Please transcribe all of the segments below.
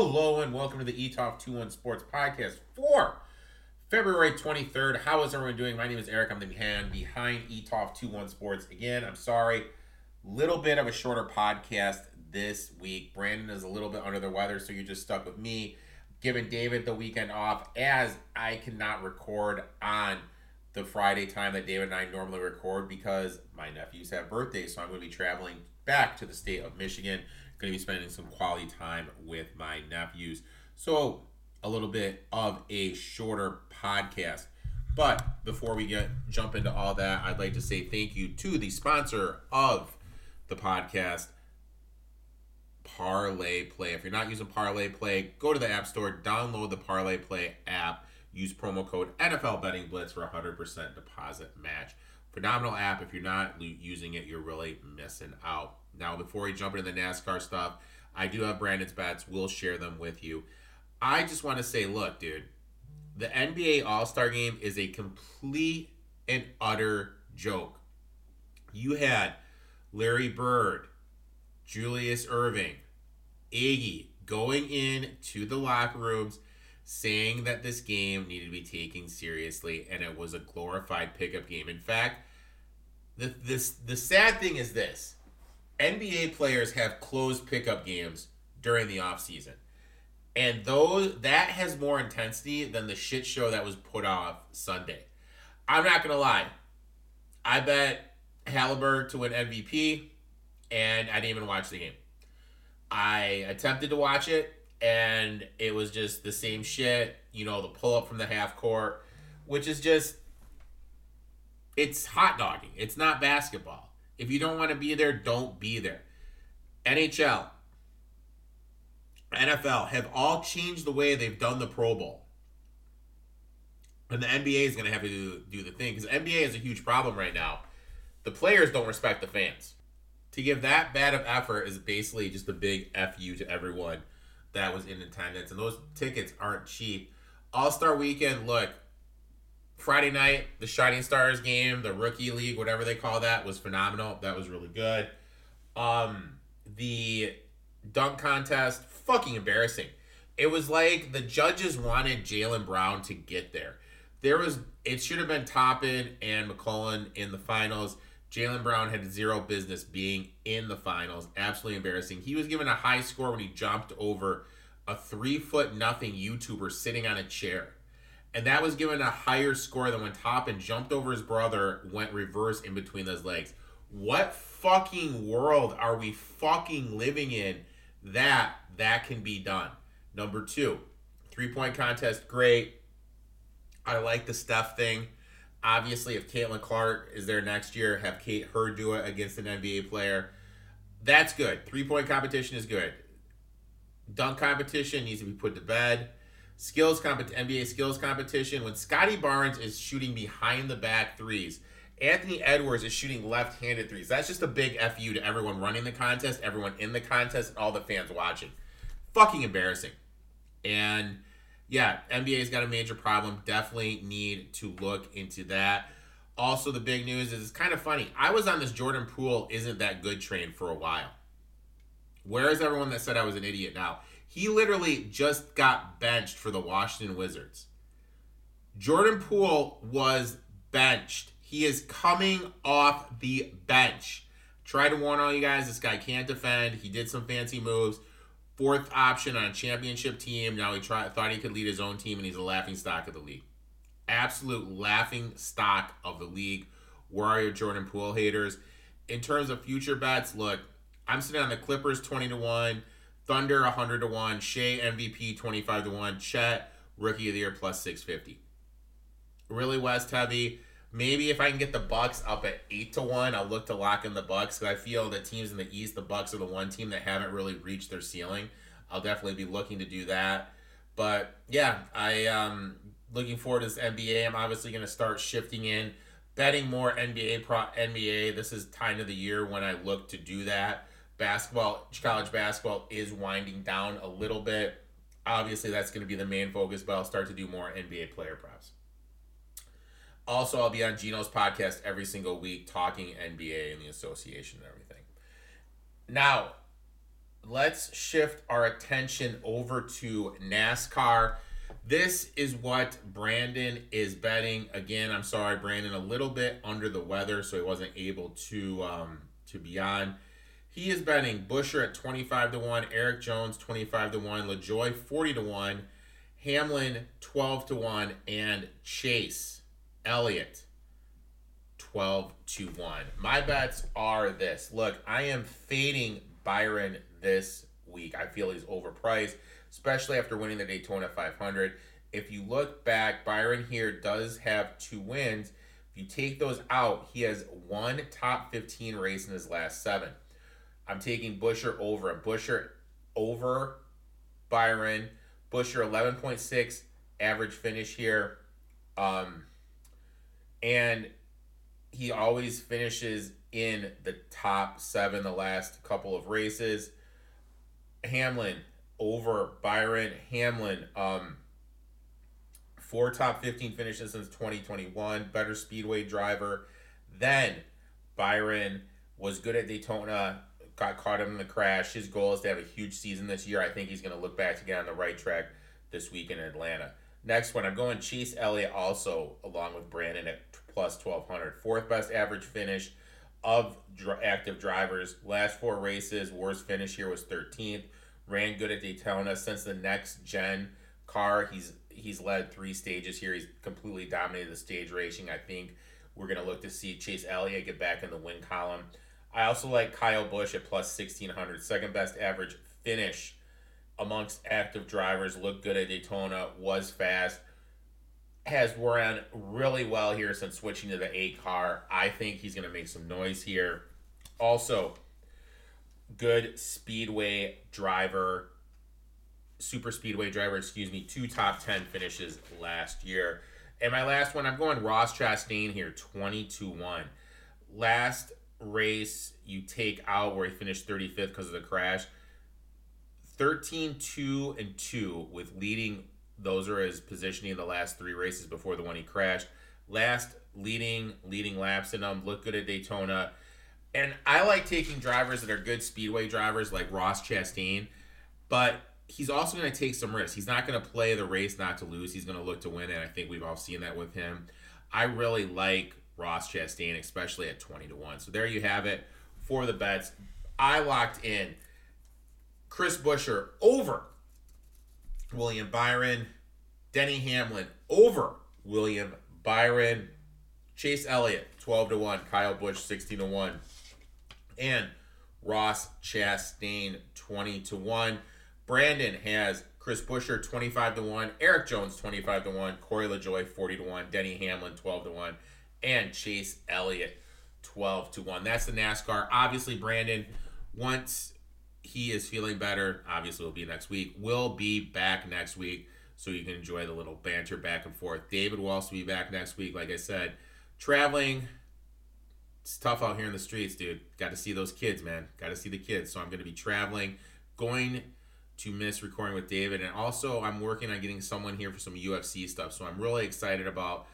Hello and welcome to the Etoft 21 Sports Podcast for February 23rd. How is everyone doing? My name is Erik. I'm the man behind Etoft 21 Sports. Again, I'm sorry, little bit of a shorter podcast this week. Brandon is a little bit under the weather, so you're just stuck with me, giving David the weekend off as I cannot record on the Friday time that David and I normally record because my nephews have birthdays, so I'm going to be traveling back to the state of Michigan going to be spending some quality time with my nephews. So, a little bit of a shorter podcast. But before we get jump into all that, I'd like to say thank you to the sponsor of the podcast, Parlay Play. If you're not using Parlay Play, go to the App Store, download the Parlay Play app, use promo code NFL Betting Blitz for a 100% deposit match. Phenomenal app. If you're not using it, you're really missing out. Now, before we jump into the NASCAR stuff, I do have Brandon's bets. We'll share them with you. I just want to say, look, dude, the NBA All Star game is a complete and utter joke. You had Larry Bird, Julius Erving, Iggy going in to the locker rooms saying that this game needed to be taken seriously and it was a glorified pickup game. In fact, the this the sad thing is this. NBA players have closed pickup games during the off season. And those that has more intensity than the shit show that was put off Sunday. I'm not gonna lie. I bet Haliburton to win MVP, and I didn't even watch the game. I attempted to watch it, and it was just the same shit. You know, the pull up from the half court, which is just it's hot dogging. It's not basketball. If you don't want to be there, don't be there. NHL, NFL have all changed the way they've done the Pro Bowl. And the NBA is going to have to do, do the thing because NBA is a huge problem right now. The players don't respect the fans. To give that bad of effort is basically just a big fu to everyone that was in attendance, and those tickets aren't cheap. All Star Weekend, look, Friday night, the Shining Stars game, the rookie league, whatever they call that, was phenomenal. That was really good. Um, the dunk contest, fucking embarrassing. It was like the judges wanted Jaylen Brown to get there. There was it should have been Toppin and McClellan in the finals. Jaylen Brown had zero business being in the finals. Absolutely embarrassing. He was given a high score when he jumped over a three foot nothing YouTuber sitting on a chair and that was given a higher score than when Toppin jumped over his brother, went reverse in between those legs. What fucking world are we fucking living in that that can be done? Number two, three point contest, great. I like the Steph thing. Obviously, if Caitlin Clark is there next year, have Kate her do it against an NBA player. That's good. Three point competition is good. Dunk competition needs to be put to bed skills compet- NBA skills competition when Scottie Barnes is shooting behind the back threes. Anthony Edwards is shooting left-handed threes. That's just a big fu to everyone running the contest, everyone in the contest, all the fans watching. Fucking embarrassing. And yeah, NBA's got a major problem. Definitely need to look into that. Also, the big news is it's kind of funny. I was on this Jordan Poole isn't that good train for a while. Where is everyone that said I was an idiot now? He literally just got benched for the Washington Wizards. Jordan Poole was benched. He is coming off the bench. Try to warn all you guys, this guy can't defend. He did some fancy moves. Fourth option on a championship team. Now he tried, thought he could lead his own team, and he's a laughing stock of the league. Absolute laughing stock of the league. Where are your Jordan Poole haters? In terms of future bets, look, I'm sitting on the Clippers 20 to 1. Thunder 100 to 1, Shai MVP 25 to 1, Chet rookie of the year plus 650. Really West heavy. Maybe if I can get the Bucks up at 8 to 1, I'll look to lock in the Bucks cuz I feel the teams in the East, the Bucks are the one team that haven't really reached their ceiling. I'll definitely be looking to do that. But yeah, I um looking forward to this NBA. I'm obviously going to start shifting in betting more NBA pro NBA. This is time of the year when I look to do that basketball, college basketball is winding down a little bit. Obviously, that's going to be the main focus, but I'll start to do more NBA player props. Also, I'll be on Gino's podcast every single week talking NBA and the association and everything. Now, let's shift our attention over to NASCAR. This is what Brandon is betting. Again, I'm sorry, Brandon, a little bit under the weather, so he wasn't able to um, to be on. He is betting Buescher at 25 to 1, Erik Jones 25 to 1, LaJoie 40 to 1, Hamlin 12 to 1, and Chase Elliott 12 to 1. My bets are this. Look, I am fading Byron this week. I feel he's overpriced, especially after winning the Daytona 500. If you look back, Byron here does have two wins. If you take those out, he has one top 15 race in his last seven. I'm taking Buescher over him. Buescher over Byron. Buescher 11.6 average finish here. Um, and he always finishes in the top seven the last couple of races. Hamlin over Byron. Hamlin, um, four top 15 finishes since 2021. Better speedway driver. Then Byron was good at Daytona, got caught in the crash. His goal is to have a huge season this year. I think he's going to look back to get on the right track this week in Atlanta. Next one, I'm going Chase Elliott also along with Brandon at plus 1200. Fourth best average finish of dr- active drivers. Last four races, worst finish here was 13th. Ran good at Daytona. Since the next gen car, he's he's led three stages here. He's completely dominated the stage racing. I think we're gonna look to see Chase Elliott get back in the win column. I also like Kyle Busch at plus 1600. Second best average finish amongst active drivers. Looked good at Daytona. Was fast has ran really well here since switching to the eight car. I think he's going to make some noise here. Also, good speedway driver, super speedway driver, excuse me, two top 10 finishes last year. And my last one, I'm going Ross Chastain here, 22 1. Last race you take out where he finished 35th because of the crash. 13 2 and 2 with leading those are his positioning in the last three races before the one he crashed. Last leading leading laps in them. Look good at Daytona. And I like taking drivers that are good speedway drivers like Ross Chastain, but he's also going to take some risks. He's not going to play the race not to lose. He's going to look to win, and I think we've all seen that with him. I really like Ross Chastain, especially at 20 to 1. So there you have it for the bets. I locked in Chris Buescher over William Byron, Denny Hamlin over William Byron, Chase Elliott 12 to 1, Kyle Busch 16 to 1, and Ross Chastain 20 to 1. Brandon has Chris Buescher 25 to 1, Erik Jones 25 to 1, Corey LaJoie 40 to 1, Denny Hamlin 12 to 1, and Chase Elliott 12 to 1. That's the NASCAR. Obviously, Brandon, once he is feeling better. Obviously, will be next week. We'll be back next week, so you can enjoy the little banter back and forth. David will also be back next week. Like I said, traveling. It's tough out here in the streets, dude. Got to see those kids, man. Got to see the kids. So I'm going to be traveling, going to miss recording with David, and also I'm working on getting someone here for some UFC stuff. So I'm really excited about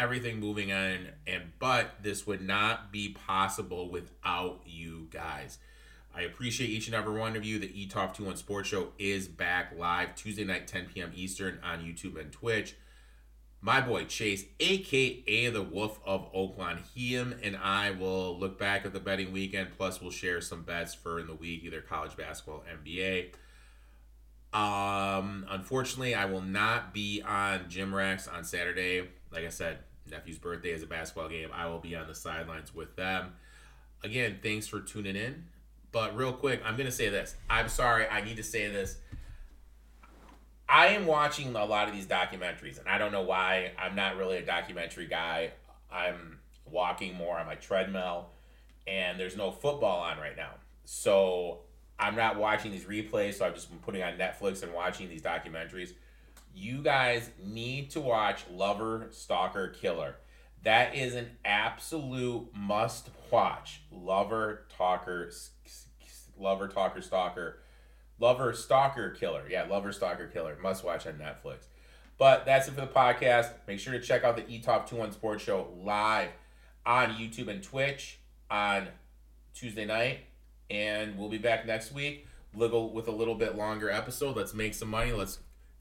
everything moving on. And but this would not be possible without you guys. I appreciate each and every one of you. The E Talk 21 Sports Show is back live Tuesday night, 10 p.m. Eastern on YouTube and Twitch. My boy Chase, aka the Wolf of Oakland, him and I will look back at the betting weekend. Plus, we'll share some bets for in the week, either college basketball, NBA. Um, unfortunately, I will not be on Gym Racks on Saturday. Like I said, nephew's birthday is a basketball game. I will be on the sidelines with them. Again, thanks for tuning in. But real quick, I'm gonna say this. I'm sorry, I need to say this. I am watching a lot of these documentaries, and I don't know why. I'm not really a documentary guy. I'm walking more on my treadmill, and there's no football on right now. So I'm not watching these replays, so I've just been putting on Netflix and watching these documentaries. You guys need to watch Lover, Stalker, Killer. That is an absolute must watch. Lover, Talker, Lover, Talker, Stalker. Lover, Stalker, Killer. Yeah, Lover, Stalker, Killer. Must watch on Netflix. But that's it for the podcast. Make sure to check out the Etoft 21 Sports Show live on YouTube and Twitch on Tuesday night. And we'll be back next week little with a little bit longer episode. Let's make some money. Let's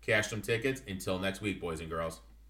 cash some tickets. Until next week, boys and girls.